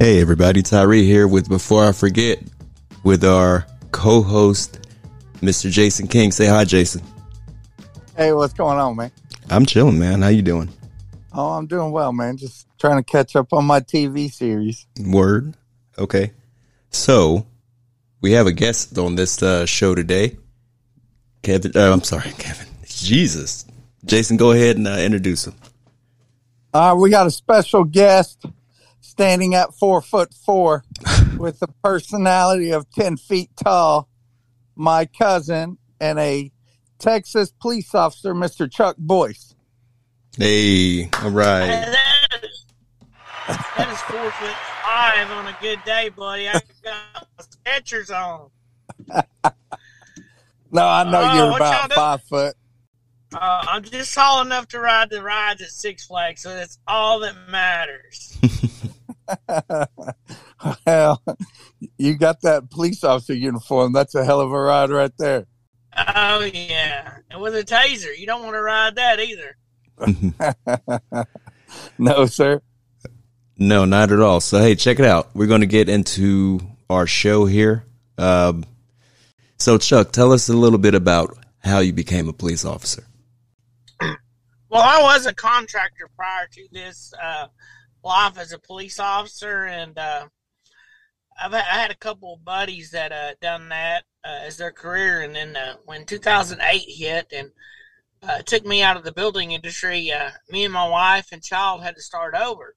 Hey everybody, Tyree here with Before I Forget with our co-host, Mr. Jason King. Say hi, Jason. Hey, what's going on, man? I'm chilling, man. How you doing? Oh, I'm doing well, man. Just trying to catch up on my TV series. Word. Okay. So, we have a guest on this uh, show today. Kevin, uh, I'm sorry, Kevin. Jesus. Jason, go ahead and uh, introduce him. Uh, we got a special guest standing at four foot four with the personality of 10 feet tall, my cousin and a Texas police officer, Mr. Chuck Boyce. Hey, all right. That is, that is four foot five on a good day, buddy. I got Skechers on. No, I know Oh, you're about five foot. Uh, I'm just tall enough to ride the rides at Six Flags, so that's all that matters. well, you got that police officer uniform. That's a hell of a ride right there. Oh yeah, and with a taser, you don't want to ride that either. no, sir. No, not at all. So, hey, check it out. We're going to get into our show here. Um, so, Chuck, tell us a little bit about how you became a police officer. Well, I was a contractor prior to this uh, life as a police officer, and uh, I've I had a couple of buddies that uh, done that uh, as their career. And then uh, when 2008 hit and uh, took me out of the building industry, uh, me and my wife and child had to start over.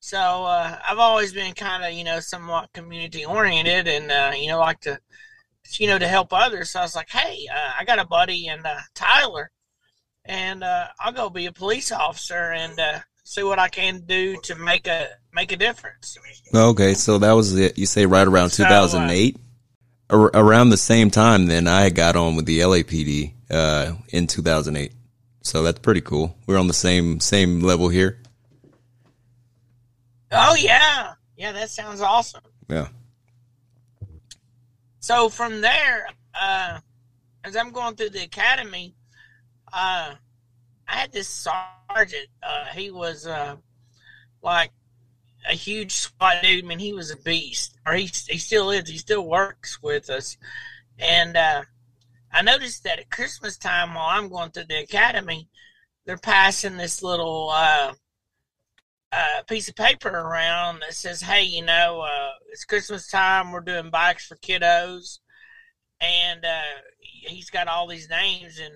So uh, I've always been kind of you know somewhat community oriented, and uh, you know like to you know to help others. So I was like, hey, uh, I got a buddy and uh, Tyler and uh, I'll go be a police officer and uh, see what I can do to make a make a difference. Okay, so that was it. You say right around So, uh, 2008? Ar- around the same time, then I got on with the LAPD uh, in 2008. So that's pretty cool. We're on the same same level here. Oh yeah, yeah, that sounds awesome. Yeah. So from there, uh, as I'm going through the academy, uh, I had this sergeant. Uh, he was uh, like a huge SWAT dude. I mean, he was a beast, or he he still is. He still works with us, and uh, I noticed that at Christmas time, while I'm going through the academy, they're passing this little uh, uh, piece of paper around that says, "Hey, you know, uh, it's Christmas time. We're doing bikes for kiddos," and uh, he's got all these names, and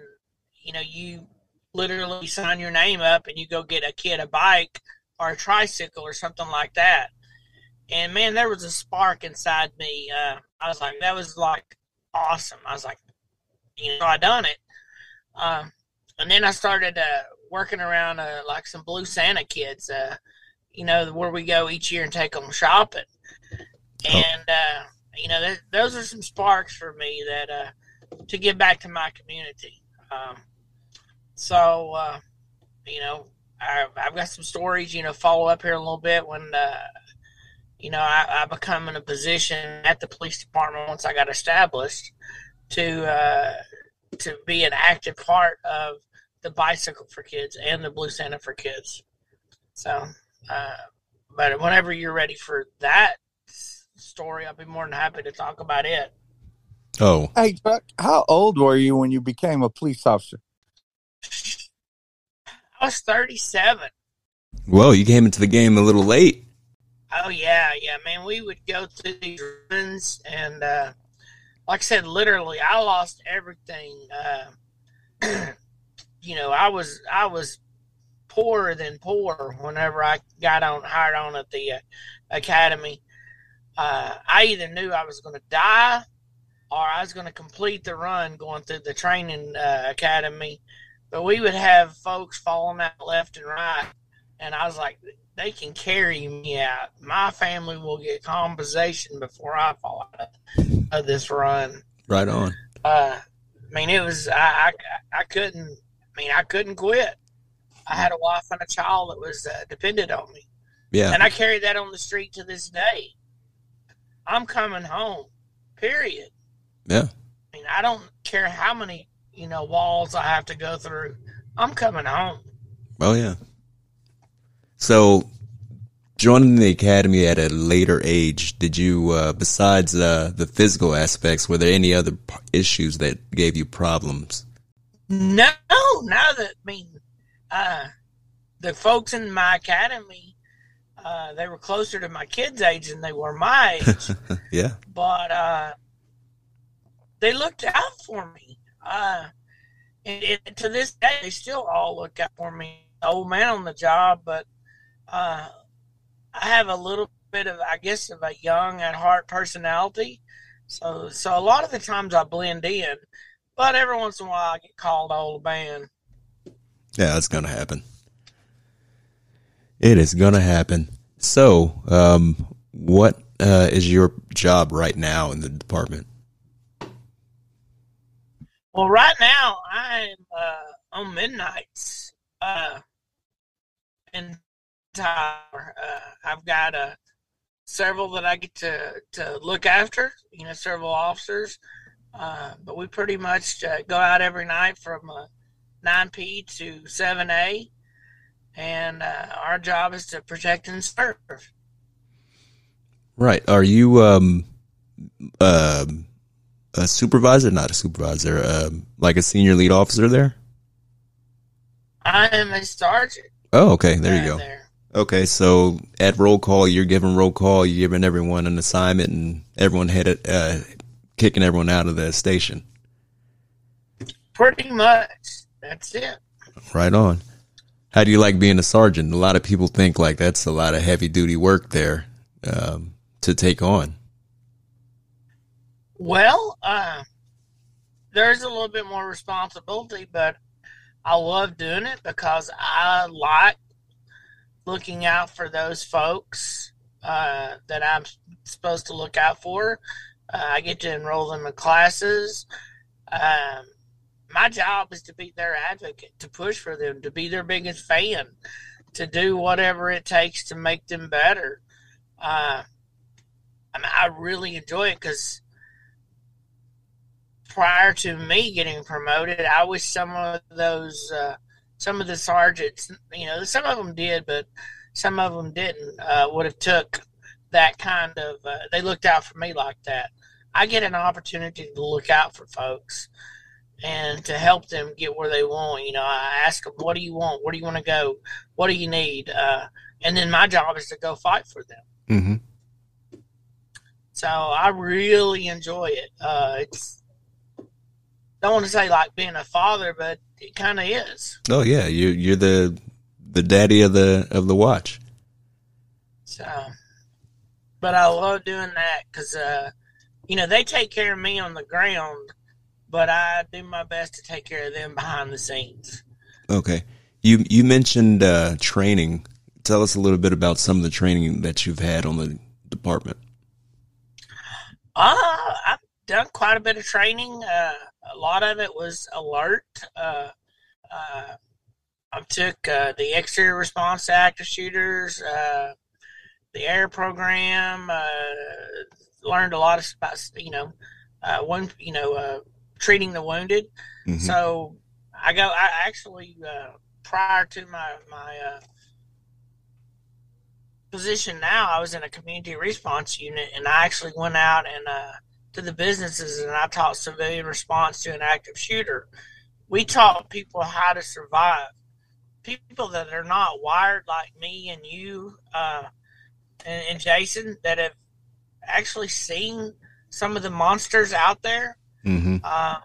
you know, you literally sign your name up, and you go get a kid a bike or a tricycle or something like that. And man, there was a spark inside me. Uh, I was like, that was like awesome. I was like, you know, I done it. Um, and then I started uh, working around uh, like some Blue Santa kids, uh, you know, where we go each year and take them shopping. And, uh, you know, th- those are some sparks for me that uh, to give back to my community. Um, so, uh, you know, I, I've got some stories, you know, follow up here a little bit when, uh, you know, I, I become in a position at the police department once I got established to uh, to be an active part of the bicycle for kids and the Blue Santa for kids. So, uh, but whenever you're ready for that story, I'll be more than happy to talk about it. Oh, Hey, Chuck, how old were you when you became a police officer? I was 37. well, you came into the game a little late. Oh yeah, yeah, man. We would go through these runs, and uh, like I said, literally, I lost everything. Uh, you know, I was I was poorer than poor whenever I got on hired on at the uh, academy. Uh, I either knew I was going to die, or I was going to complete the run going through the training uh, academy. But we would have folks falling out left and right, and I was like, they can carry me out. My family will get compensation before I fall out of this run. Right on. Uh, I mean, it was I, I I couldn't. I mean, I couldn't quit. I had a wife and a child that was uh, dependent on me, Yeah. and I carry that on the street to this day. I'm coming home. Period. Yeah. I mean, I don't care how many you know walls I have to go through. I'm coming home. Oh yeah. So joining the academy at a later age, did you, uh, besides uh, the physical aspects, were there any other issues that gave you problems? No, now that I mean, uh, the folks in my academy, uh, they were closer to my kids' age than they were my age, yeah. but uh, they looked out for me. Uh, and, and to this day, they still all look out for me. Old man on the job, but uh, I have a little bit of, I guess, of a young at heart personality. So, so a lot of the times I blend in, but every once in a while I get called old man. Yeah, that's gonna happen. It is gonna happen. So, um, what uh, is your job right now in the department? Well, right now I'm uh, on midnights. Uh, uh, I've got uh, several that I get to to look after. You know, several officers. Uh, but we pretty much uh, go out every night from uh, 9p to 7a, and uh, our job is to protect and serve. Right. Are you um, um, a supervisor? Not a supervisor. Um, like a senior lead officer there? I am a sergeant. Oh, okay. There you go. There. Okay, so at roll call, you're giving roll call, you're giving everyone an assignment, and everyone headed, uh, kicking everyone out of the station. Pretty much. That's it. Right on. How do you like being a sergeant? A lot of people think like that's a lot of heavy duty work there um, to take on. Well, uh, there's a little bit more responsibility, but I love doing it because I like looking out for those folks uh, that I'm supposed to look out for. Uh, I get to enroll them in classes. Um, my job is to be their advocate, to push for them, to be their biggest fan, to do whatever it takes to make them better. Uh, I, mean, I really enjoy it because prior to me getting promoted, I wish some of those, uh, some of the sergeants, you know, some of them did, but some of them didn't. Uh, would have took that kind of. Uh, they looked out for me like that. I get an opportunity to look out for folks and to help them get where they want. You know, I ask them, "What do you want? Where do you want to go? What do you need?" Uh, and then my job is to go fight for them. Mm-hmm. So I really enjoy it. Uh, it's don't want to say like being a father, but it kind of is. Oh yeah, you you're the the daddy of the of the watch. So, but I love doing that because uh, you know they take care of me on the ground, but I do my best to take care of them behind the scenes. Okay, you you mentioned uh, training. Tell us a little bit about some of the training that you've had on the department. Uh, I've done quite a bit of training. Uh, a lot of it was ALERRT. Uh, uh, I took uh, the exterior response to active shooters, uh, the air program. Uh, learned a lot of about you know, uh, one you know, uh, treating the wounded. Mhm. So I go. I actually uh, prior to my my uh, position now, I was in a community response unit, and I actually went out and uh, to the businesses and I taught civilian response to an active shooter. We taught people how to survive. People that are not wired like me and you uh, and, and Jason that have actually seen some of the monsters out there. Mm-hmm. Uh,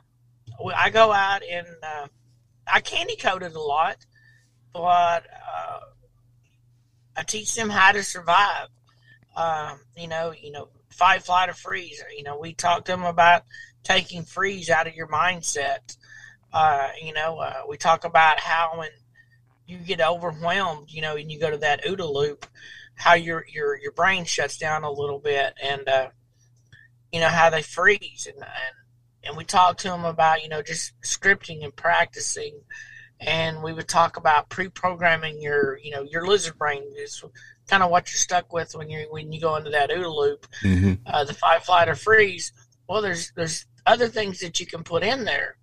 I go out and uh, I candy coated a lot, but uh, I teach them how to survive. Um, you know, you know, fight, flight, or freeze. You know, we talk to them about taking freeze out of your mindset. Uh, you know, uh, we talk about how when you get overwhelmed, you know, and you go to that OODA loop, how your your your brain shuts down a little bit, and uh, you know how they freeze, and, and and we talk to them about you know just scripting and practicing, and we would talk about pre-programming your you know your lizard brain is kind of what you're stuck with when you when you go into that OODA loop Mm-hmm. uh, the fight, flight, or freeze. Well, there's there's other things that you can put in there,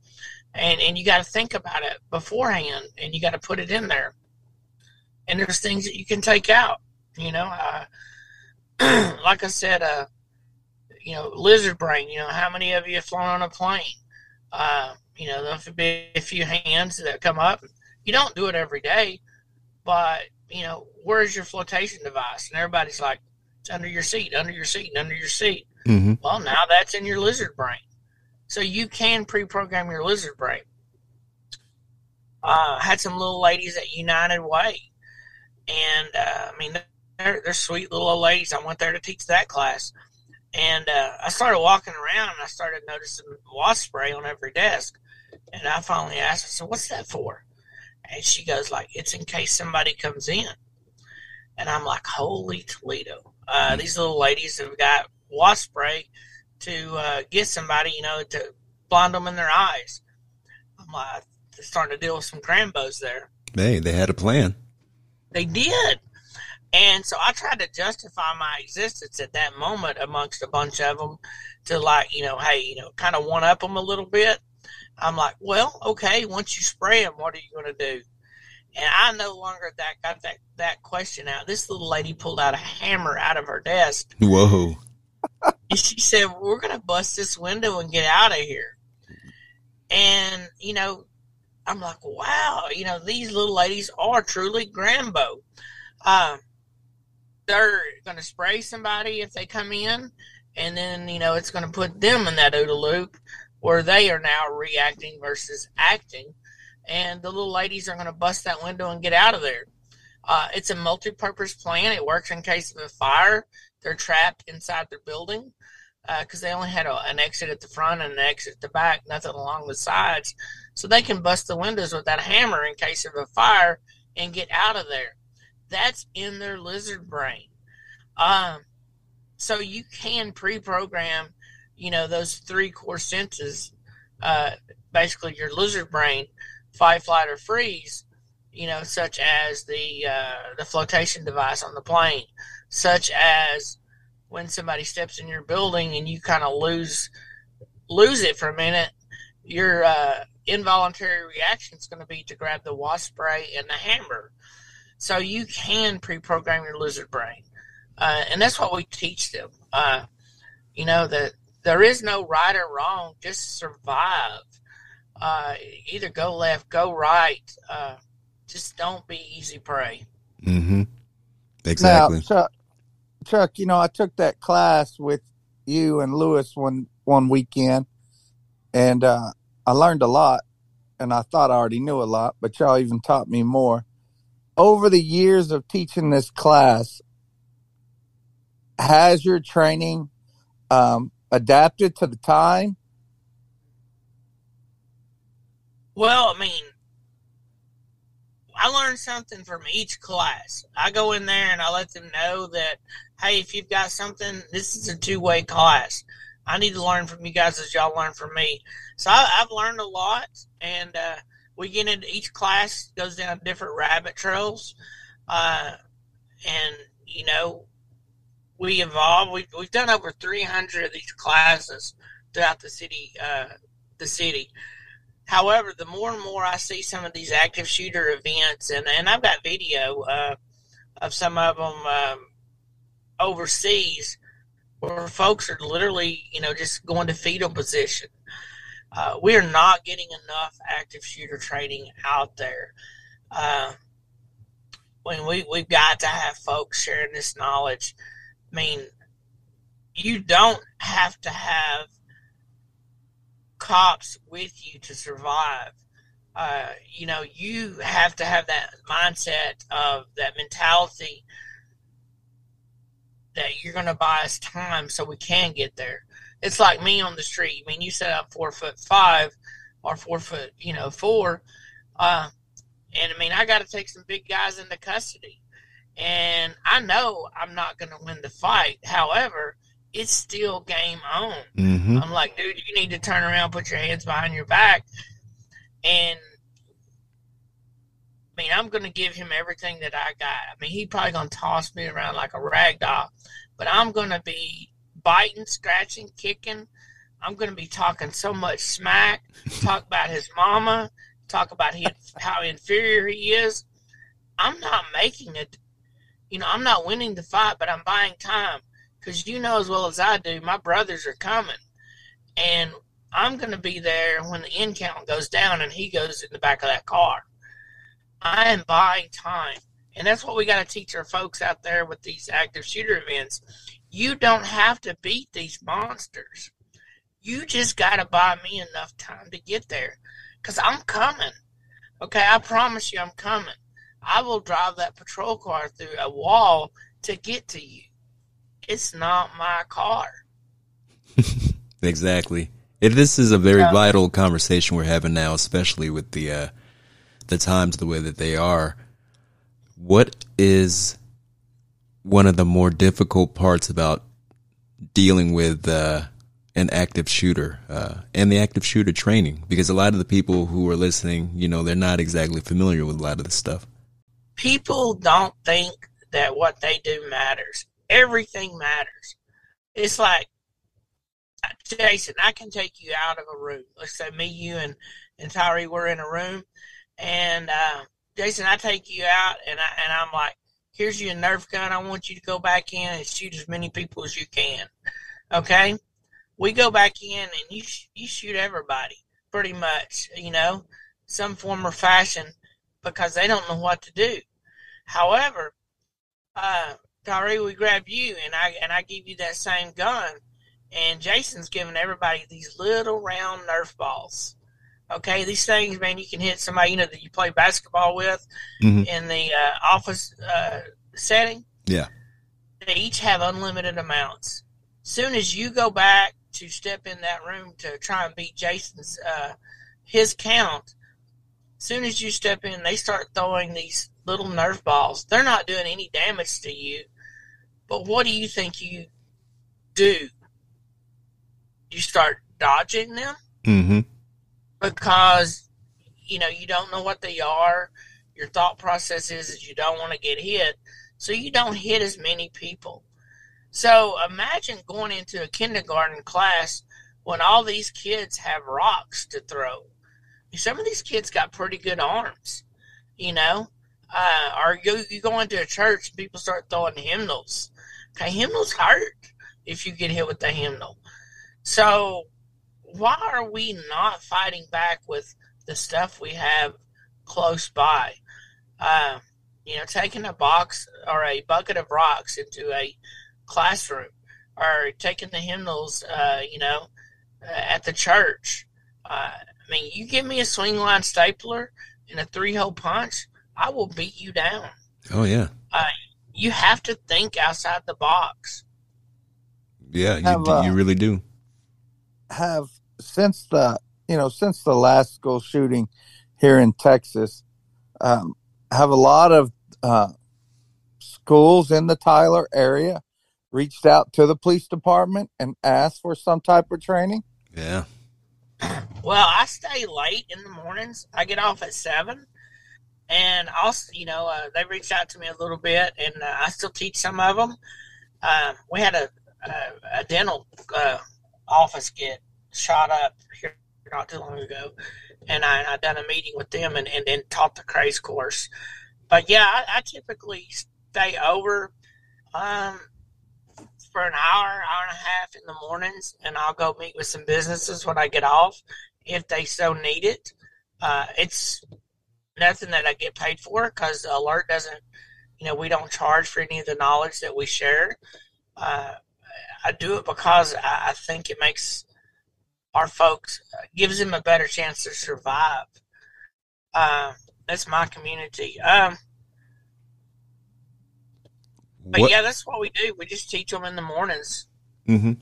and and you got to think about it beforehand, and you got to put it in there. And there's things that you can take out. You know, uh, like I said, uh, you know, lizard brain. You know, how many of you have flown on a plane? Uh, you know, there'll be a few hands that come up. You don't do it every day, but you know, where's your flotation device? And everybody's like, it's under your seat, under your seat, under your seat. Mm-hmm. Well, now that's in your lizard brain. So you can pre-program your lizard brain. Uh, had some little ladies at United Way, and uh, I mean they're they're sweet little old ladies. I went there to teach that class, and uh, I started walking around and I started noticing wasp spray on every desk, and I finally asked her, "So what's that for?" And she goes like, "It's in case somebody comes in," and I'm like, "Holy Toledo!" Uh, these little ladies have got wasp spray to uh, get somebody, you know, to blind them in their eyes. I'm like, starting to deal with some Grambos there. Hey, they had a plan. They did. And so I tried to justify my existence at that moment amongst a bunch of them to like, you know, hey, you know, kind of one up them a little bit. I'm like, well, okay, once you spray them, what are you going to do? And I no longer that got that, that question out. This little lady pulled out a hammer out of her desk. Whoa. and she said, we're going to bust this window and get out of here. And, you know, I'm like, wow, you know, these little ladies are truly Grambo. Um, they're going to spray somebody if they come in, and then, you know, it's going to put them in that OODA loop where they are now reacting versus acting. And the little ladies are going to bust that window and get out of there. Uh, it's a multi purpose plan. It works in case of a fire. They're trapped inside their building because uh, they only had a, an exit at the front and an exit at the back, nothing along the sides. So they can bust the windows with that hammer in case of a fire and get out of there. That's in their lizard brain. Um, so you can pre-program, you know, those three core senses, uh, basically your lizard brain, fight, flight, or freeze, you know, such as the uh, the flotation device on the plane, such as when somebody steps in your building and you kind of lose lose it for a minute, your uh, involuntary reaction is going to be to grab the wasp spray and the hammer. So you can pre-program your lizard brain, uh, and that's what we teach them. Uh, you know that there is no right or wrong; just survive. Uh, either go left, go right. Uh, just don't be easy prey. Mm-hmm. Exactly. Now, Chuck, Chuck, you know, I took that class with you and Lewis one one weekend, and uh, I learned a lot. And I thought I already knew a lot, but y'all even taught me more. Over the years of teaching this class, has your training um, adapted to the time? Well, I mean, I learned something from each class. I go in there and I let them know that, hey, if you've got something, this is a two way class. I need to learn from you guys as y'all learn from me. So I, have learned a lot, and uh, we get into each class goes down different rabbit trails, uh, and you know, we evolve. We've, we've done over 300 of these classes throughout the city. Uh, the city. However, the more and more I see some of these active shooter events, and, and I've got video uh, of some of them um, overseas where folks are literally, you know, just going to fetal position. Uh, we are not getting enough active shooter training out there. Uh, when we we've got to have folks sharing this knowledge. I mean, you don't have to have cops with you to survive. Uh, you know, you have to have that mindset of that mentality that you're going to buy us time so we can get there. It's like me on the street. I mean, you set up four foot five or four foot, you know, four. Uh, and I mean, I got to take some big guys into custody. And I know I'm not going to win the fight. However, it's still game on. Mm-hmm. I'm like, dude, you need to turn around, put your hands behind your back. And I mean, I'm going to give him everything that I got. I mean, he probably going to toss me around like a rag doll, but I'm going to be biting, scratching, kicking. I'm going to be talking so much smack, talk about his mama, talk about his, how inferior he is. I'm not making it. You know, I'm not winning the fight, but I'm buying time because you know as well as I do, my brothers are coming, and I'm going to be there when the end count goes down and he goes in the back of that car. I am buying time. And that's what we got to teach our folks out there with these active shooter events. You don't have to beat these monsters. You just got to buy me enough time to get there because I'm coming. Okay, I promise you I'm coming. I will drive that patrol car through a wall to get to you. It's not my car. exactly. this is a very vital conversation we're having now, especially with the uh, the times the way that they are. What is one of the more difficult parts about dealing with uh, an active shooter uh, and the active shooter training? Because a lot of the people who are listening, you know, they're not exactly familiar with a lot of this stuff. People don't think that what they do matters. Everything matters. It's like Jason, I can take you out of a room. Let's say me, you, and and Tyree were in a room, and uh, Jason, I take you out, and I and I'm like, here's your Nerf gun. I want you to go back in and shoot as many people as you can. Okay, we go back in and you you shoot everybody pretty much, you know, some form or fashion, because they don't know what to do. However, uh, Tyree, we grab you and I and I give you that same gun and Jason's giving everybody these little round Nerf balls. Okay, these things, man, you can hit somebody you know that you play basketball with mm-hmm. in the uh, office uh, setting. Yeah, they each have unlimited amounts. Soon as you go back to step in that room to try and beat Jason's uh, his count, soon as you step in, they start throwing these little Nerf balls. They're not doing any damage to you, but what do you think you do? you start dodging them mm-hmm. because you know you don't know what they are. Your thought process is, is you don't want to get hit, so you don't hit as many people. So imagine going into a kindergarten class when all these kids have rocks to throw. Some of these kids got pretty good arms, you know. Uh, or you, you go into a church and people start throwing hymnals. Okay, hymnals hurt if you get hit with the hymnal. So why are we not fighting back with the stuff we have close by? Uh, you know, taking a box or a bucket of rocks into a classroom, or taking the hymnals, uh, you know, at the church. Uh, I mean, you give me a swing line stapler and a three-hole punch, I will beat you down. Oh yeah. Uh, you have to think outside the box. Yeah, you, have, uh, you really do have since the you know since the last school shooting here in Texas, um, have a lot of uh, schools in the Tyler area reached out to the police department and asked for some type of training? Yeah. Well, I stay late in the mornings. I get off at seven, and also, you know, uh, they reached out to me a little bit, and uh, I still teach some of them. Uh, we had a a, a dental uh, office get shot up here not too long ago, and I I done a meeting with them and and, and taught the CRASE course. But yeah, I, I typically stay over um, for an hour, hour and a half in the mornings, and I'll go meet with some businesses when I get off if they so need it. Uh, it's nothing that I get paid for because ALERRT doesn't, you know, we don't charge for any of the knowledge that we share. Uh, I do it because I, I think it makes our folks uh, gives them a better chance to survive. Uh, that's my community. Um, but what, yeah, that's what we do. We just teach them in the mornings. Mm-hmm.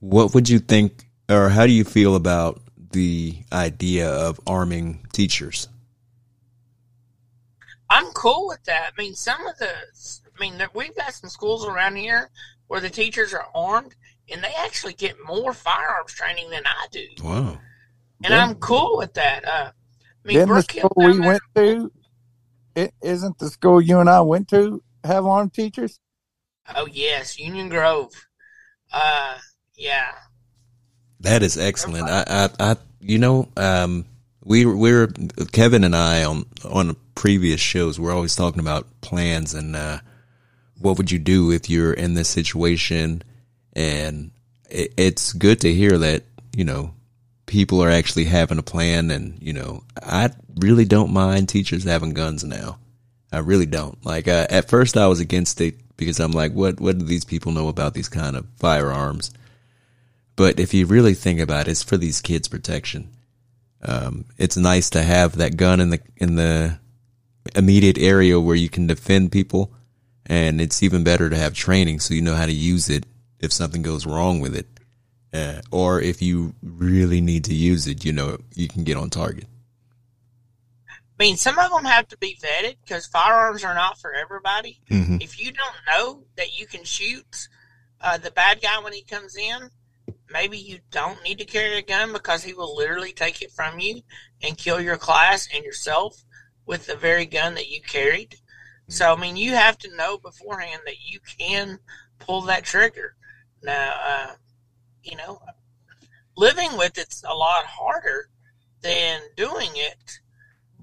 What would you think, or how do you feel about the idea of arming teachers? I'm cool with that. I mean, some of the, I mean, we've got some schools around here where the teachers are armed and they actually get more firearms training than I do. Wow. And I'm cool with that. Uh, I mean, Didn't the school we went to, it isn't the school you and I went to have armed teachers? Oh, yes. Union Grove. Uh, yeah. That is excellent. I, I, I, you know, um, we we're Kevin and I on on previous shows. We're always talking about plans and uh, what would you do if you're in this situation? And it, it's good to hear that you know people are actually having a plan, and you know I really don't mind teachers having guns now. I really don't. Like uh, at first, I was against it because I'm like, what what do these people know about these kind of firearms? But if you really think about it, it's for these kids' protection. Um, it's nice to have that gun in the in the immediate area where you can defend people, and it's even better to have training so you know how to use it if something goes wrong with it, uh, or if you really need to use it, you know you can get on target. I mean, some of them have to be vetted because firearms are not for everybody. Mm-hmm. If you don't know that you can shoot uh, the bad guy when he comes in, maybe you don't need to carry a gun because he will literally take it from you and kill your class and yourself with the very gun that you carried. So, I mean, you have to know beforehand that you can pull that trigger. Now, uh, you know, living with it's a lot harder than doing it.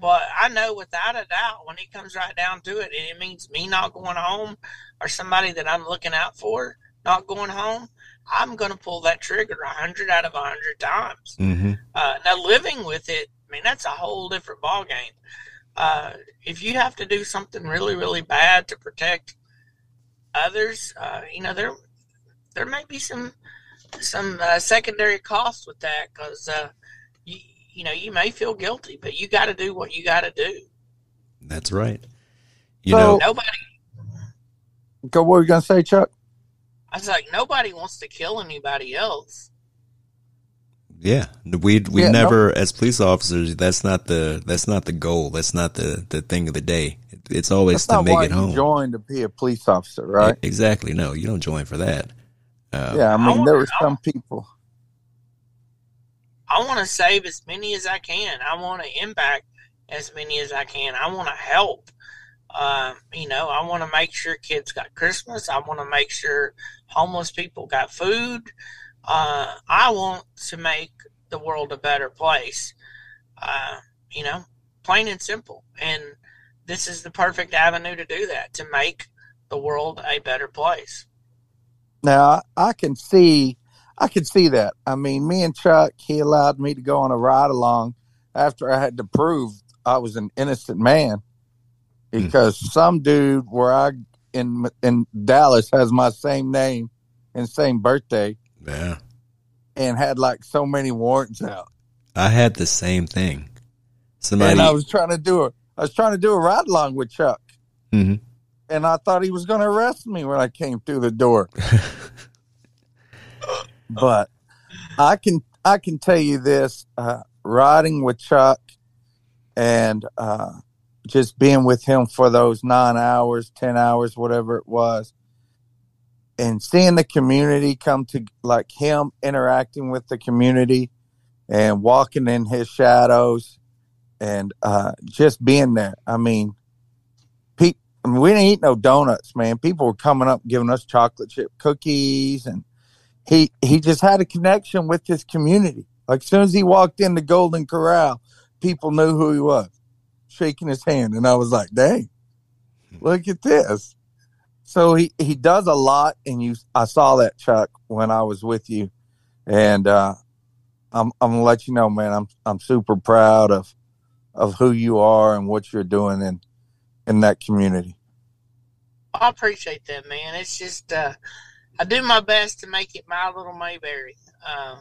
But I know without a doubt, when it comes right down to it, and it means me not going home or somebody that I'm looking out for not going home, I'm going to pull that trigger a hundred out of a hundred times. Mm-hmm. Uh, now, living with it, I mean, that's a whole different ballgame. Uh, if you have to do something really, really bad to protect others, uh, you know, there there may be some some uh, secondary costs with that because uh, you you know you may feel guilty, but you got to do what you got to do. That's right. You So- know, Nobody, Go. What were you gonna say, Chuck? I was like, nobody wants to kill anybody else. Yeah, we we Yeah, never as police officers. That's not the that's not the goal. That's not the the thing of the day. It's always That's to not make why it you home. joined to be a police officer, right? Exactly. No, you don't join for that. Uh, yeah, I mean, I there wanna- were some people. I want to save as many as I can. I want to impact as many as I can. I want to help. Um, you know, I want to make sure kids got Christmas. I want to make sure homeless people got food. Uh, I want to make the world a better place. Uh, you know, plain and simple. And this is the perfect avenue to do that, to make the world a better place. Now I, I can see, I can see that. I mean, me and Chuck, he allowed me to go on a ride along after I had to prove I was an innocent man, because some dude where I in in Dallas has my same name and same birthday yeah, and had like so many warrants out. I had the same thing. Somebody. And I was trying to do a, I was trying to do a ride along with Chuck, Mhm. and I thought he was going to arrest me when I came through the door. but I can I can tell you this: uh, riding with Chuck and uh, just being with him for those nine hours, ten hours, whatever it was, and seeing the community come to like him interacting with the community and walking in his shadows and uh, just being there. I mean, pe- I mean, we didn't eat no donuts, man. People were coming up giving us chocolate chip cookies, and he he just had a connection with his community. Like as soon as he walked in the Golden Corral, people knew who he was, shaking his hand, and I was like, "Dang, look at this." So he he does a lot, and you I saw that Chuck when I was with you, and uh, I'm I'm gonna let you know, man. I'm I'm super proud of of who you are and what you're doing in in that community. I appreciate that, man. It's just uh, I do my best to make it my little Mayberry. Uh,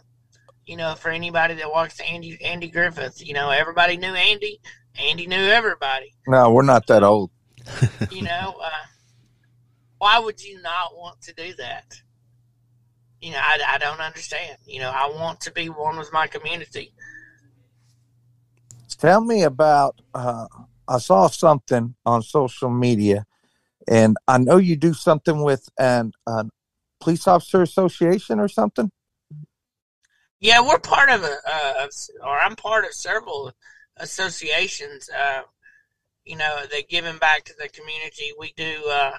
you know, for anybody that walks to Andy Andy Griffith, you know, everybody knew Andy. Andy knew everybody. No, we're not that old. You know, uh, why would you not want to do that? You know, I, I don't understand. You know, I want to be one with my community. Tell me about. Uh, I saw something on social media, and I know you do something with an, an police officer association or something. Yeah, we're part of a, uh, or I'm part of several associations. Uh, you know, that giving back to the community. We do. Uh,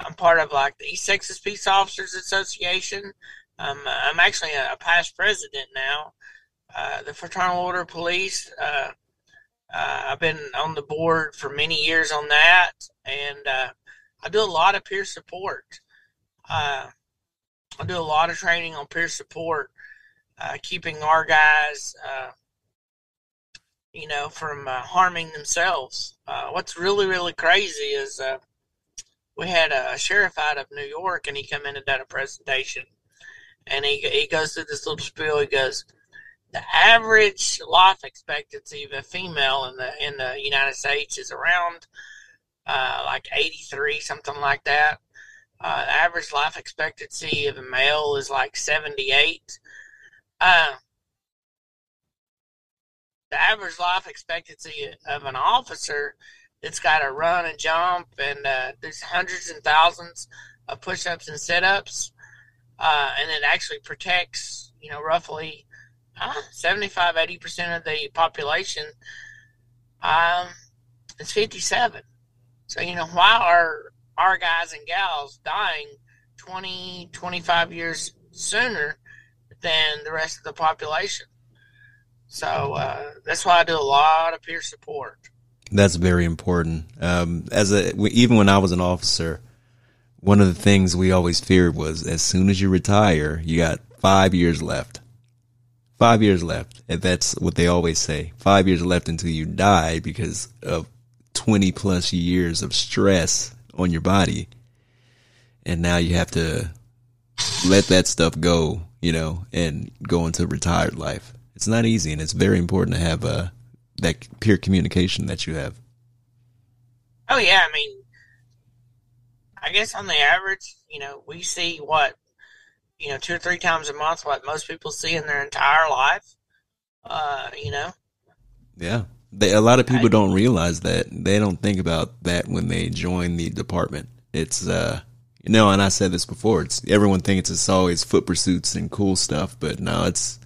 I'm part of like the East Texas Peace Officers Association. Um, I'm actually a, past president now. Uh, the Fraternal Order of Police. Uh, uh, I've been on the board for many years on that, and uh, I do a lot of peer support. I do a lot of training on peer support, uh, keeping our guys, uh, you know, from uh, harming themselves. Uh, what's really, really crazy is uh, we had a sheriff out of New York, and he come in and did a presentation, and he he goes through this little spiel. He goes, the average life expectancy of a female in the in the United States is around uh, like 83, something like that. Uh, average life expectancy of a male is like 78. Uh, the average life expectancy of an officer that's got to run and jump and uh, there's hundreds and thousands of push-ups and sit-ups, uh, and it actually protects, you know, roughly uh, 75, 80% of the population. Um, it's 57. So, you know, why are our guys and gals dying 20, 25 years sooner than the rest of the population? So uh, that's why I do a lot of peer support. That's very important. Um, as a even when I was an officer, one of the things we always feared was as soon as you retire, you got five years left. Five years left. And that's what they always say. Five years left until you die because of 20 plus years of stress on your body. And now you have to let that stuff go, you know, and go into retired life. It's not easy and it's very important to have uh, that peer communication that you have. Oh, yeah. I mean, I guess on the average, you know, we see what, you know, two or three times a month, what most people see in their entire life. Uh, you know? Yeah. They, a lot of people don't realize that. They don't think about that when they join the department. It's uh, you know, and I said this before. It's everyone thinks it's always foot pursuits and cool stuff, but no, it's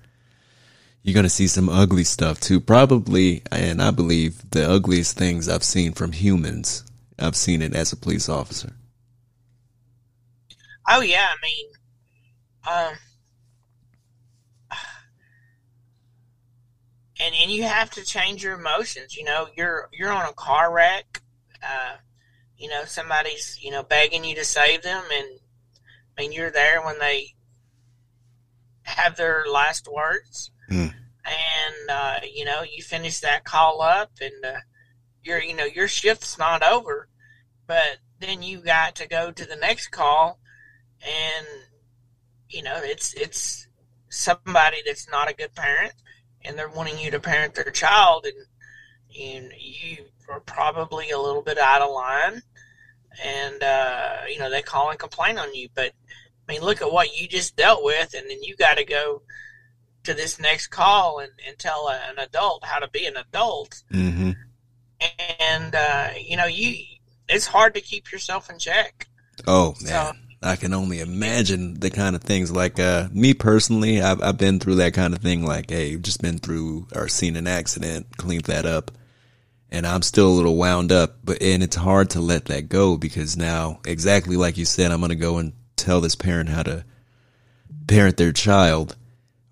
you're gonna see some ugly stuff too. Probably, and I believe the ugliest things I've seen from humans. I've seen it as a police officer. Oh yeah, I mean, um, and and you have to change your emotions. You know, you're you're on a car wreck. Uh, you know, somebody's you know begging you to save them, and I mean you're there when they have their last words, Mm. and uh, you know you finish that call up, and uh, your you know your shift's not over, but then you got to go to the next call, and you know it's it's somebody that's not a good parent and they're wanting you to parent their child and and you are probably a little bit out of line and uh, you know they call and complain on you but i mean look at what you just dealt with and then you got to go to this next call and, and tell a, an adult how to be an adult. Mm-hmm. and uh, you know you it's hard to keep yourself in check. Oh So- man, I can only imagine the kind of things like uh, me personally. I've I've been through that kind of thing. Like, hey, just been through or seen an accident, cleaned that up, and I'm still a little wound up. But and it's hard to let that go because now, exactly like you said, I'm gonna go and tell this parent how to parent their child,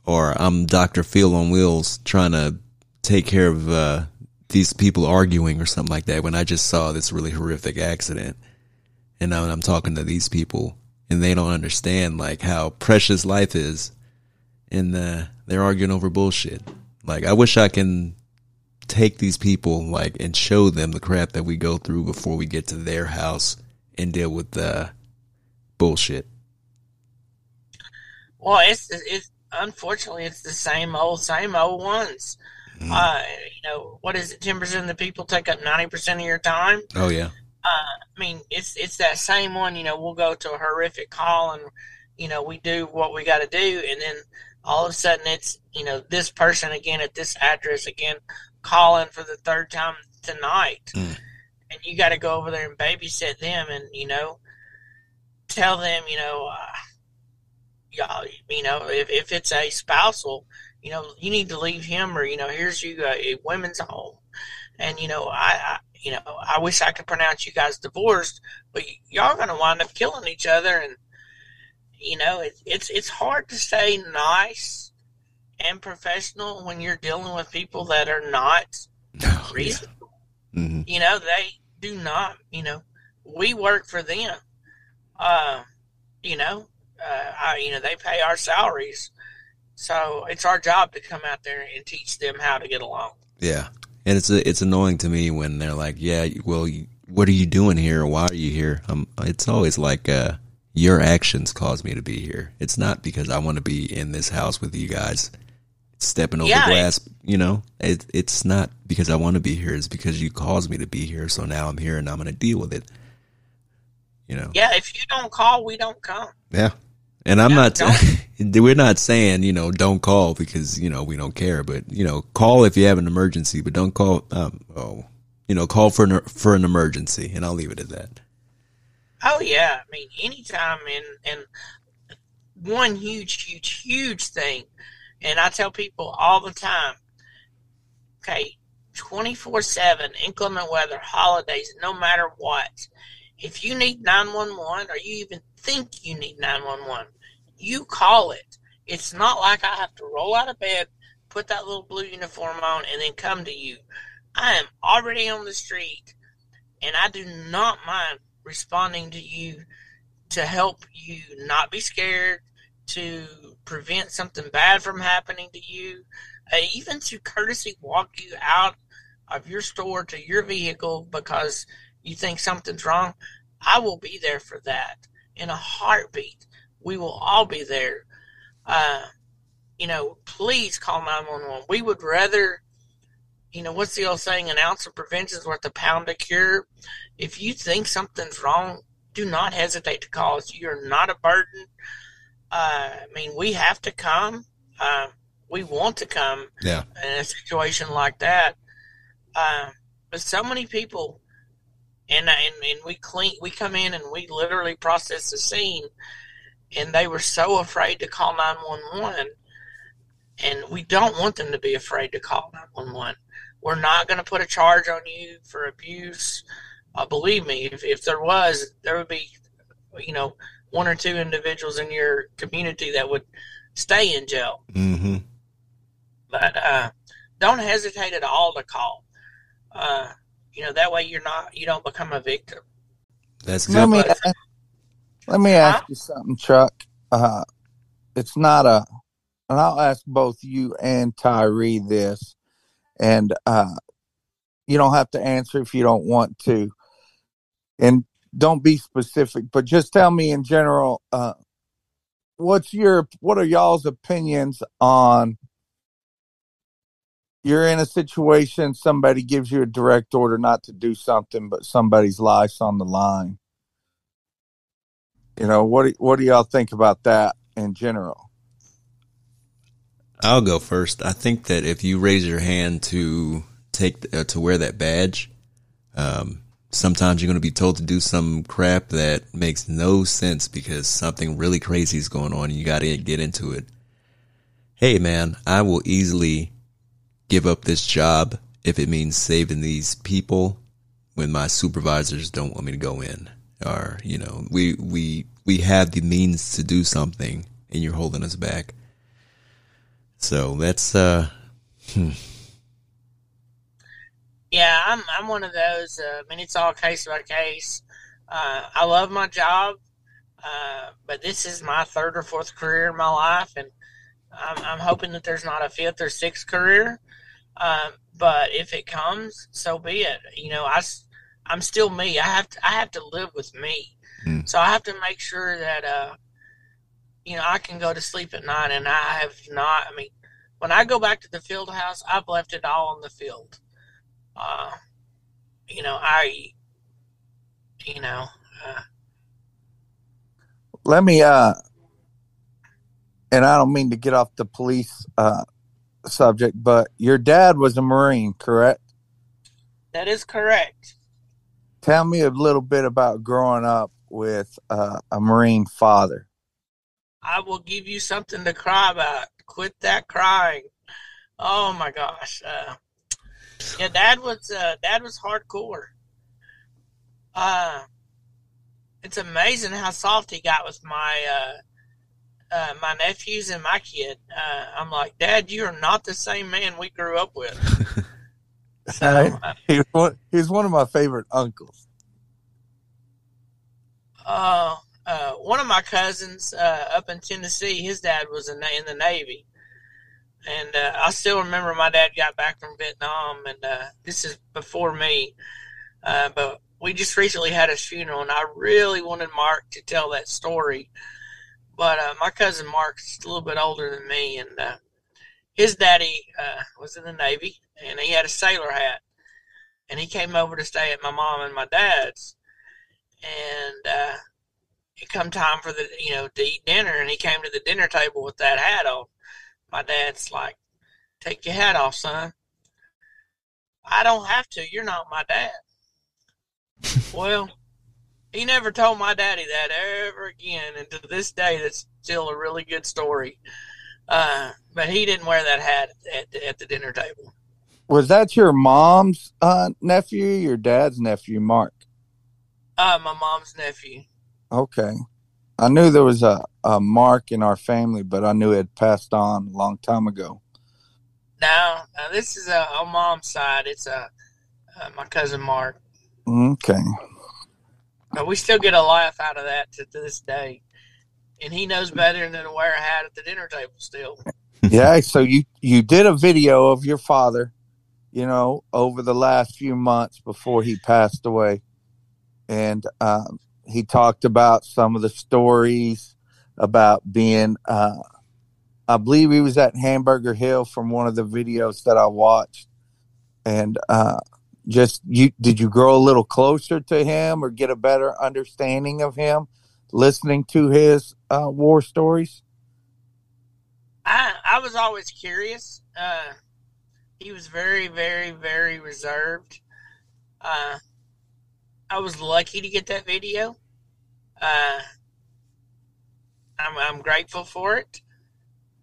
or I'm Doctor Phil on wheels trying to take care of uh, these people arguing or something like that. When I just saw this really horrific accident and now I'm talking to these people and they don't understand like how precious life is and uh, they're arguing over bullshit. Like I wish I can take these people like and show them the crap that we go through before we get to their house and deal with the bullshit. well it's it's unfortunately it's the same old same old ones uh, you know what is it 10% of the people take up 90% of your time Oh yeah. I mean, it's it's that same one. You know, we'll go to a horrific call, and you know, we do what we got to do, and then all of a sudden, it's you know, this person again at this address again, calling for the third time tonight, Mm. and you got to go over there and babysit them, and you know, tell them, you know, uh, y'all, you know, if if it's a spousal, you know, you need to leave him, or you know, here's you a, a women's home, and you know, I, I you know, I wish I could pronounce you guys divorced, but y- y'all gonna wind up killing each other, and you know, it, it's it's hard to stay nice and professional when you're dealing with people that are not Oh, yeah. reasonable. hmm You know, they do not, you know, we work for them. Uh, you know, uh, I, you know, they pay our salaries, so it's our job to come out there and teach them how to get along. Yeah, and it's it's annoying to me when they're like, "Yeah, well, what are you doing here? Why are you here?" Um, it's always like, uh, "Your actions caused me to be here. It's not because I want to be in this house with you guys." stepping over yeah, glass. You know, it, it's not because I want to be here. It's because you caused me to be here. So now I'm here and I'm going to deal with it. You know. Yeah, if you don't call, we don't come. Yeah, and I'm not. we're not saying you know don't call because you know we don't care, but you know call if you have an emergency, but don't call. Um, oh, you know, call for an for an emergency, and I'll leave it at that. Oh yeah, I mean anytime, and and one huge, huge, huge thing and I tell people all the time, okay, 24 7, inclement weather, holidays, no matter what. If you need 911 or you even think you need 911, you call it. It's not like I have to roll out of bed, put that little blue uniform on, and then come to you. I am already on the street, and I do not mind responding to you to help you not be scared, to prevent something bad from happening to you, uh, even to courtesy walk you out of your store to your vehicle because you think something's wrong, I will be there for that in a heartbeat. We will all be there. Uh, you know, please call 911. We would rather, you know, what's the old saying? An ounce of prevention is worth a pound of cure. If you think something's wrong, do not hesitate to call us. You're not a burden. Uh, I mean, we have to come. Uh, we want to come yeah. in a situation like that. Uh, but so many people, and, and and we clean, we come in and we literally process the scene, and they were so afraid to call nine one one, and we don't want them to be afraid to call nine one one. We're not going to put a charge on you for abuse. Uh, believe me, if, if there was, there would be, you know, one or two individuals in your community that would stay in jail. Mm-hmm. But uh, don't hesitate at all to call. Uh, you know that way you're not you don't become a victim. That's good. Let me ask, let me ask you something, Chuck. Uh, it's not a, and I'll ask both you and Tyree this, and uh, you don't have to answer if you don't want to. And don't be specific, but just tell me in general, uh, what's your, what are y'all's opinions on you're in a situation, somebody gives you a direct order not to do something, but somebody's life's on the line. You know, what do, what do y'all think about that in general? I'll go first. I think that if you raise your hand to take uh, to wear that badge, um, sometimes you're going to be told to do some crap that makes no sense because something really crazy is going on and you got to get into it. Hey man, I will easily give up this job if it means saving these people when my supervisors don't want me to go in or, you know, we, we, we have the means to do something and you're holding us back. So that's, uh, hmm. Yeah, I'm I'm one of those. Uh, I mean, it's all case by case. Uh, I love my job, uh, but this is my third or fourth career in my life, and I'm, I'm hoping that there's not a fifth or sixth career. Um, but if it comes, so be it. You know, I I'm still me. I have to I have to live with me, mm. so I have to make sure that uh, you know, I can go to sleep at night, and I have not. I mean, when I go back to the field house, I've left it all on the field uh, you know, I, you know, uh, let me, uh, and I don't mean to get off the police, uh, subject, but your dad was a Marine, correct? That is correct. Tell me a little bit about growing up with uh, a Marine father. I will give you something to cry about. Quit that crying. Oh my gosh. Uh, yeah, dad was uh, dad was hardcore. Uh, it's amazing how soft he got with my uh, uh, my nephews and my kid. Uh, I'm like, Dad, you are not the same man we grew up with. so, uh, he's, one, he's one of my favorite uncles. Uh, uh, one of my cousins uh, up in Tennessee, his dad was in, in the Navy. And uh, I still remember my dad got back from Vietnam, and uh, this is before me. Uh, but we just recently had his funeral, and I really wanted Mark to tell that story. But uh, my cousin Mark's a little bit older than me, and uh, his daddy uh, was in the Navy, and he had a sailor hat. And he came over to stay at my mom and my dad's. And uh, it come time for the, you know, to eat dinner, and he came to the dinner table with that hat on. My dad's like, Take your hat off, son. I don't have to. You're not my dad. well, he never told my daddy that ever again, and to this day, that's still a really good story. Uh, but he didn't wear that hat at, at the dinner table. Was that your mom's uh, nephew, your dad's nephew, Mark? Uh, my mom's nephew. Okay. I knew there was a, a Mark in our family, but I knew it had passed on a long time ago. Now, uh, this is a, on mom's side. It's uh, uh, my cousin Mark. Okay. But we still get a laugh out of that to, to this day. And he knows better than to wear a hat at the dinner table still. yeah. So you, you did a video of your father, you know, over the last few months before he passed away. And um, he talked about some of the stories about being, uh, I believe he was at Hamburger Hill from one of the videos that I watched. And uh, just you, did you grow a little closer to him or get a better understanding of him listening to his uh, war stories? I I was always curious. Uh, he was very, very, very reserved. Uh, I was lucky to get that video. Uh, I'm, I'm grateful for it.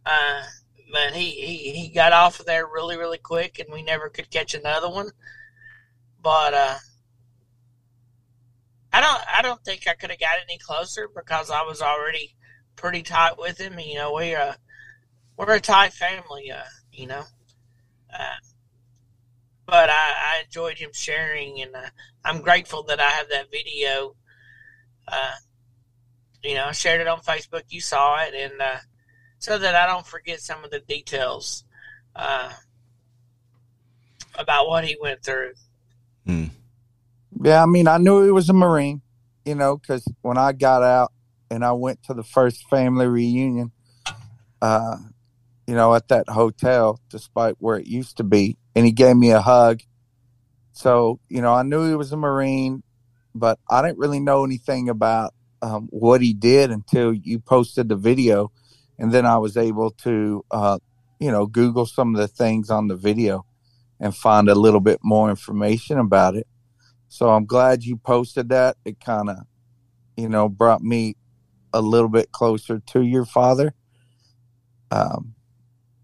Uh, but he, he, he got off of there really, really quick, and we never could catch another one. But uh, I don't I don't think I could have got any closer because I was already pretty tight with him. You know, we uh we're a tight family. Uh, you know. Uh, but I, I enjoyed him sharing, and uh, I'm grateful that I have that video. Uh, you know, I shared it on Facebook. You saw it, and uh, so that I don't forget some of the details about what he went through. Hmm. Yeah, I mean, I knew he was a Marine, you know, because when I got out and I went to the first family reunion, uh, you know, at that hotel, despite where it used to be, and he gave me a hug. So, you know, I knew he was a Marine, but I didn't really know anything about um, what he did until you posted the video. And then I was able to, uh, you know, Google some of the things on the video and find a little bit more information about it. So I'm glad you posted that. It kind of, you know, brought me a little bit closer to your father. Um,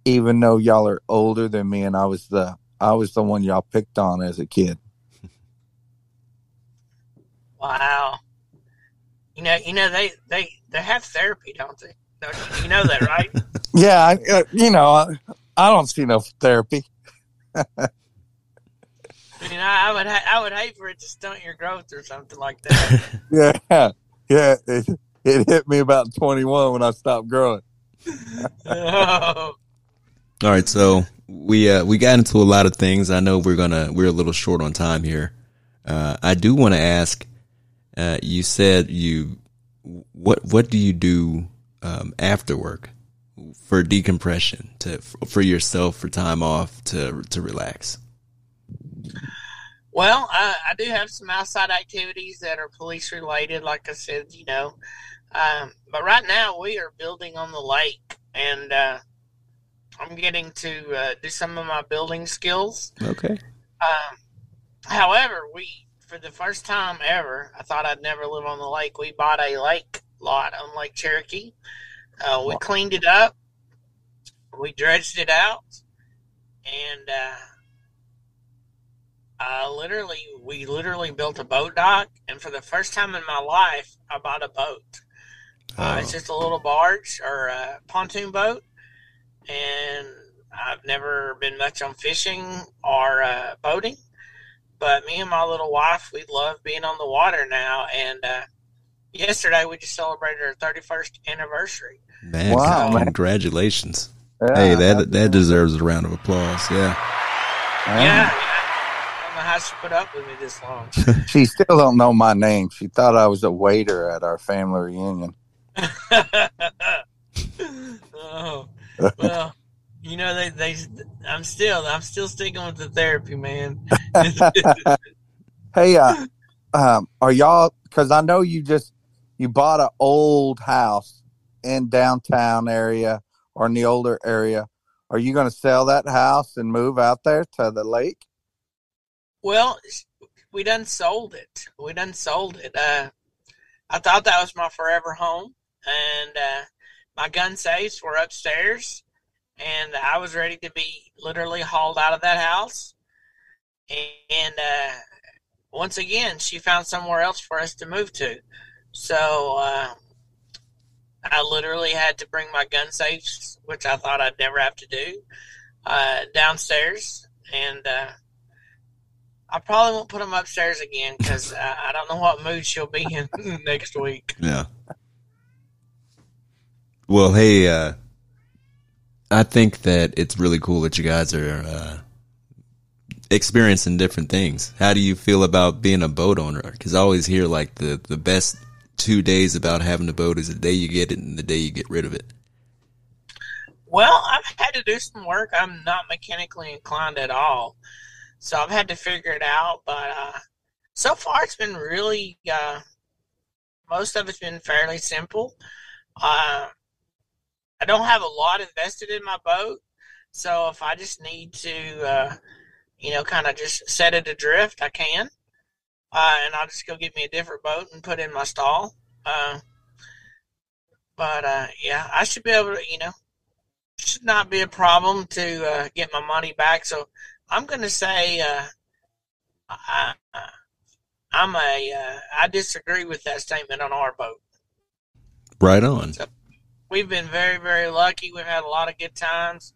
even though y'all are older than me and I was the I was the one y'all picked on as a kid. Wow. You know, you know they they they have therapy, don't they? You, know that, right? yeah, I, uh, you know, I, I don't see no therapy. You know, I would ha- I would hate for it to stunt your growth or something like that. yeah, yeah. It, it hit me about twenty one when I stopped growing. oh. All right, so we uh, we got into a lot of things. I know we're gonna we're a little short on time here. Uh, I do want to ask. Uh, you said you what what do you do um, after work for decompression to for yourself for time off to to relax? Well, I, I do have some outside activities that are police related, like I said, you know. Um, but right now we are building on the lake, and uh, I'm getting to uh, do some of my building skills. Okay. Um, however, we for the first time ever, I thought I'd never live on the lake. We bought a lake lot on Lake Cherokee. Uh, we cleaned it up, we dredged it out, and uh, uh, literally, we literally built a boat dock. And for the first time in my life, I bought a boat. Oh. it's just a little barge or a pontoon boat and I've never been much on fishing or uh, boating. But me and my little wife, we love being on the water now, and uh, yesterday we just celebrated our 31st anniversary. Man, Wow, man. congratulations. Yeah, hey, that that deserves a round of applause. Yeah. Yeah, yeah. I don't know how she put up with me this long. She still don't know my name. She thought I was a waiter at our family reunion. oh, well, you know they they I'm still I'm still sticking with the therapy, man. Hey, uh, um, are y'all? Because I know you just you bought an old house in downtown area or in the older area. Are you going to sell that house and move out there to the lake? well, we done sold it. We done sold it. Uh, I thought that was my forever home, and uh, my gun safes were upstairs, and I was ready to be literally hauled out of that house. And uh, once again, she found somewhere else for us to move to. So uh, I literally had to bring my gun safes, which I thought I'd never have to do, uh, downstairs. And uh, I probably won't put them upstairs again because I, I don't know what mood she'll be in next week. Yeah. Well, hey, uh, I think that it's really cool that you guys are uh, experiencing different things. How do you feel about being a boat owner? Because I always hear like the the best two days about having a boat is the day you get it and the day you get rid of it. Well, I've had to do some work. I'm not mechanically inclined at all, so I've had to figure it out. But uh, so far, it's been really uh, most of it's been fairly simple. Uh, I don't have a lot invested in my boat, so if I just need to, uh, you know, kind of just set it adrift, I can, uh, and I'll just go get me a different boat and put in my stall. Uh, but uh, yeah, I should be able to, you know, should not be a problem to uh, get my money back. So I'm going to say uh, I, I'm a uh, I disagree with that statement on our boat. Right on. We've been very very lucky. We've had a lot of good times,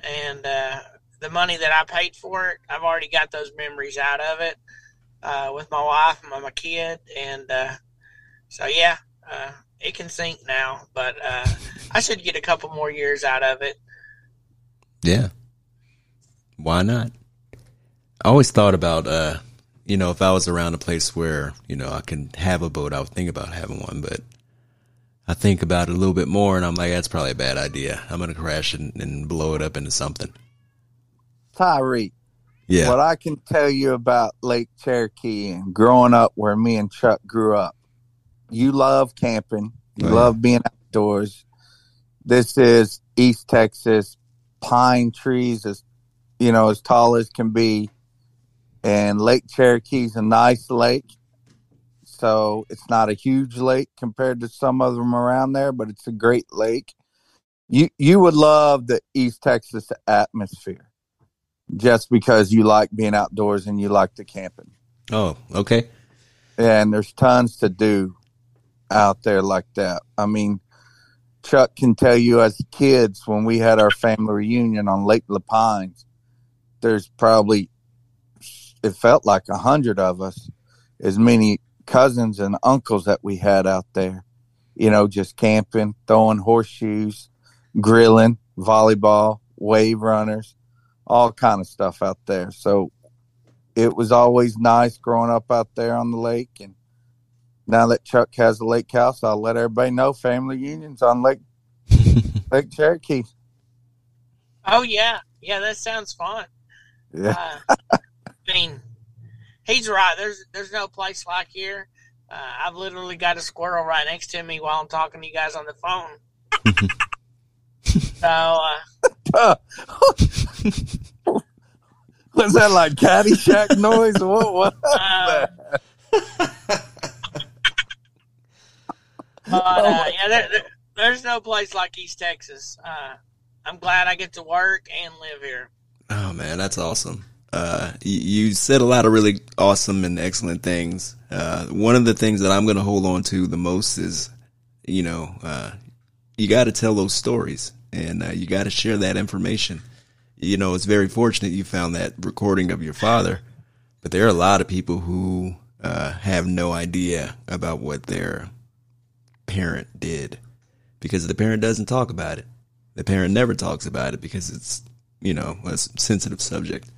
and uh, the money that I paid for it, I've already got those memories out of it uh, with my wife and my, my kid, and uh, so yeah, uh, it can sink now. But uh, I should get a couple more years out of it. Yeah. Why not? I always thought about, uh, you know, if I was around a place where, you know, I can have a boat, I would think about having one, but I think about it a little bit more and I'm like, that's probably a bad idea. I'm going to crash and, and blow it up into something. Tyree, Yeah. what I can tell you about Lake Cherokee and growing up where me and Chuck grew up, you love camping, you Oh, yeah. love being outdoors. This is East Texas, pine trees as you know as tall as can be, and Lake Cherokee's a nice lake. So it's not a huge lake compared to some of them around there, but it's a great lake. You you would love the East Texas atmosphere just because you like being outdoors and you like the camping. Oh, okay. And there's tons to do out there like that. I mean, Chuck can tell you as kids when we had our family reunion on Lake Lapines, there's probably it felt like a hundred of us, as many cousins and uncles that we had out there. You know, just camping, throwing horseshoes, grilling, volleyball, wave runners, all kind of stuff out there. So it was always nice growing up out there on the lake and now that Chuck has a lake house, I'll let everybody know family unions on Lake Lake Cherokee. Oh yeah, yeah, that sounds fun. Yeah. Uh, I mean, he's right. There's there's no place like here. Uh, I've literally got a squirrel right next to me while I'm talking to you guys on the phone. so uh, Was that like Caddyshack noise? What was Uh, that? But uh, yeah, there, there, there's no place like East Texas. Uh, I'm glad I get to work and live here. Oh man, that's awesome. Uh, you, you said a lot of really awesome and excellent things. Uh, one of the things that I'm going to hold on to the most is, you know, uh, you got to tell those stories and uh, you got to share that information. You know, it's very fortunate you found that recording of your father, but there are a lot of people who uh, have no idea about what their parent did because the parent doesn't talk about it. The parent never talks about it because it's, you know, a sensitive subject.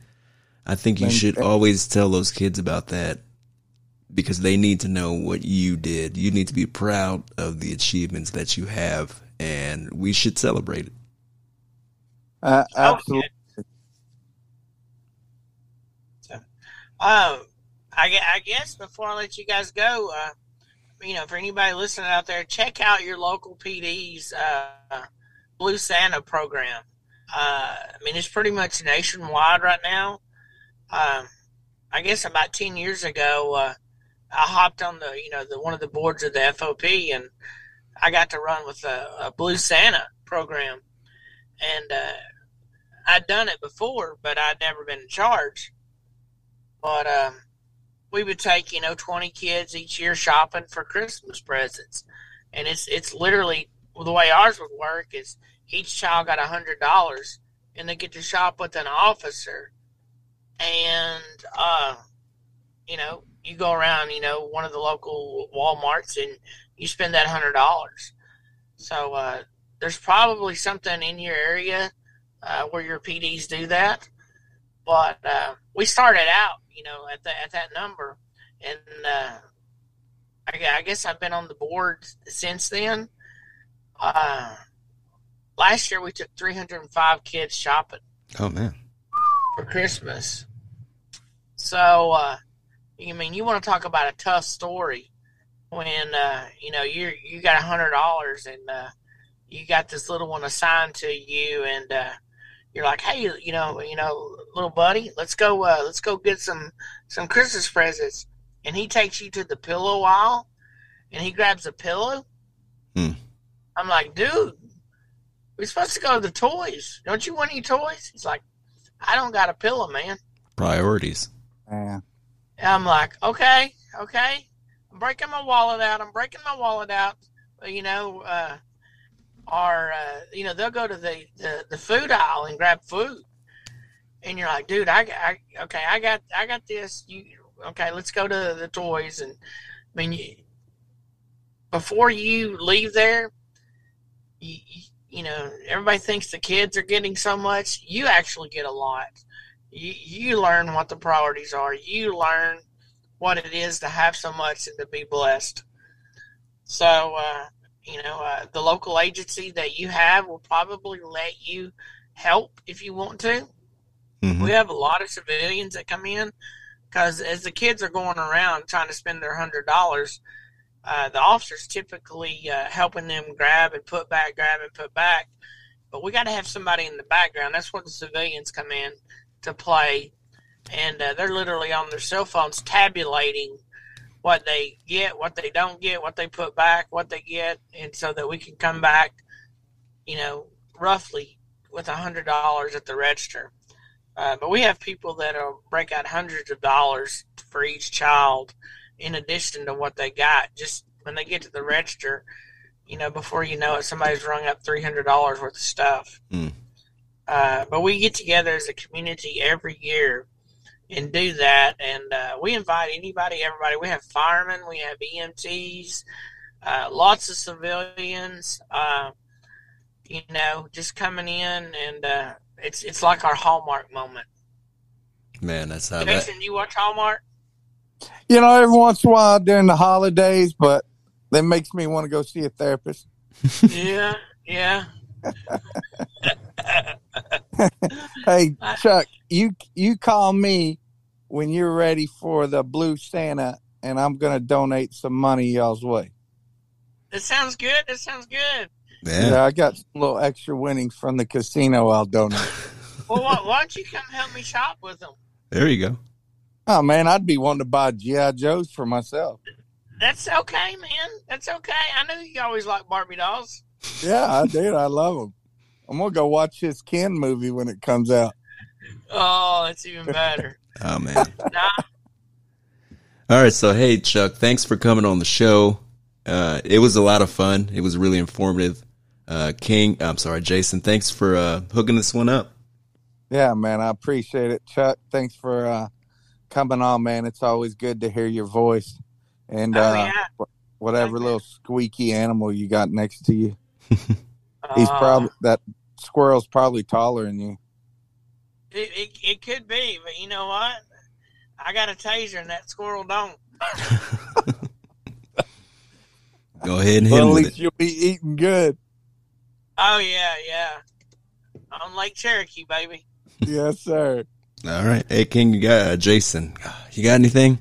I think you should always tell those kids about that because they need to know what you did. You need to be proud of the achievements that you have, and we should celebrate it. Uh, absolutely. So, uh, I, I guess before I let you guys go, uh, you know, for anybody listening out there, check out your local PD's uh, Blue Santa program. Uh, I mean, it's pretty much nationwide right now. Um, I guess about ten years ago, uh, I hopped on the you know the one of the boards of the FOP, and I got to run with a, a Blue Santa program, and uh, I'd done it before, but I'd never been in charge. But um, we would take you know twenty kids each year shopping for Christmas presents, and it's it's literally the way ours would work is each child got a hundred dollars, and they get to shop with an officer, and uh, you know you go around you know one of the local WalMarts and you spend that hundred dollars. So uh, there's probably something in your area uh, where your PDs do that, but uh, we started out you know, at that at that number, and uh, I, I, guess I've been on the board since then. Uh, last year we took 305 kids shopping. Oh man! For Christmas. So, uh, I mean, you want to talk about a tough story when uh, you know you you got a hundred dollars and uh, you got this little one assigned to you, and uh, you're like, hey, you know, you know, little buddy, let's go, uh, let's go get some some Christmas presents. And he takes you to the pillow aisle, and he grabs a pillow. Hmm. I'm like, dude, we're supposed to go to the toys. Don't you want any toys? He's like, I don't got a pillow, man. Priorities. Yeah. And I'm like, okay, okay. I'm breaking my wallet out. I'm breaking my wallet out. You know, uh, are uh, you know they'll go to the, the, the food aisle and grab food, and you're like, dude, I, I okay, I got I got this. You okay? Let's go to the toys and I mean, you, before you leave there, you, you know everybody thinks the kids are getting so much. You actually get a lot. You you learn what the priorities are. You learn what it is to have so much and to be blessed. So. Uh, you know, uh, the local agency that you have will probably let you help if you want to. Mm-hmm. We have a lot of civilians that come in because as the kids are going around trying to spend their hundred dollars, uh, the officers typically uh, helping them grab and put back, grab and put back. But we got to have somebody in the background. That's where the civilians come in to play, and uh, they're literally on their cell phones tabulating what they get, what they don't get, what they put back, what they get, and so that we can come back, you know, roughly with a hundred dollars at the register. Uh, but we have people that'll break out hundreds of dollars for each child, in addition to what they got. Just when they get to the register, you know, before you know it, somebody's rung up three hundred dollars worth of stuff. Mm. Uh, but we get together as a community every year and do that. And uh, we invite anybody, everybody. We have firemen, we have EMTs, uh, lots of civilians. Uh, you know, just coming in, and uh, it's it's like our Hallmark moment. Man, that's how. Jason, that... you watch Hallmark? You know, every once in a while during the holidays, but that makes me want to go see a therapist. yeah, yeah. hey Chuck, you you call me when you're ready for the Blue Santa, and I'm going to donate some money y'all's way. That sounds good. That sounds good. Yeah. yeah, I got some little extra winnings from the casino. I'll donate. well, why, why, don't you come help me shop with them? There you go. Oh man, I'd be wanting to buy GI Joes for myself. That's okay, man. That's okay. I knew you always like Barbie dolls. Yeah, I did. I love them. I'm gonna go watch his Ken movie when it comes out. Oh, that's even better. Oh man. nah. All right, so hey Chuck, thanks for coming on the show. Uh, it was a lot of fun. It was really informative. Uh, King, I'm sorry, Jason, thanks for uh, hooking this one up. Yeah, man, I appreciate it. Chuck, thanks for uh, coming on, man. It's always good to hear your voice. And oh, uh, yeah. whatever little squeaky animal you got next to you. He's Uh, probably that squirrel's probably taller than you. It, it, it could be, but you know what? I got a taser and that squirrel don't. Go ahead and hit Well, him at least it. you'll be eating good. Oh yeah, yeah. On Lake Cherokee, baby. yes, sir. All right. Hey, King, you got uh, Jason. You got anything?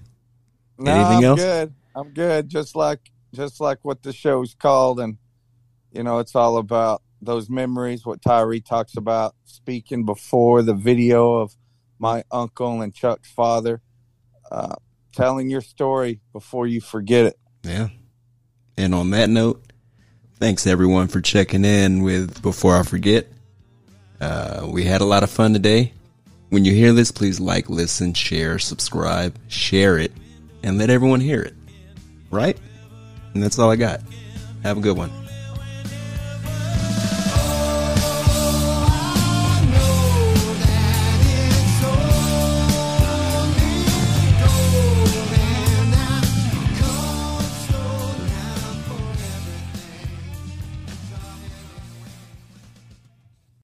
No, Anything I'm else? good. I'm good. Just like just like what the show's called, and you know, it's all about those memories. What Tyree talks about speaking before the video of my uncle and Chuck's father, uh, telling your story before you forget it. Yeah. And on that note, thanks everyone for checking in with Before I Forget. Uh, we had a lot of fun today. When you hear this, please like, listen, share, subscribe, share it, and let everyone hear it. Right? And that's all I got. Have a good one.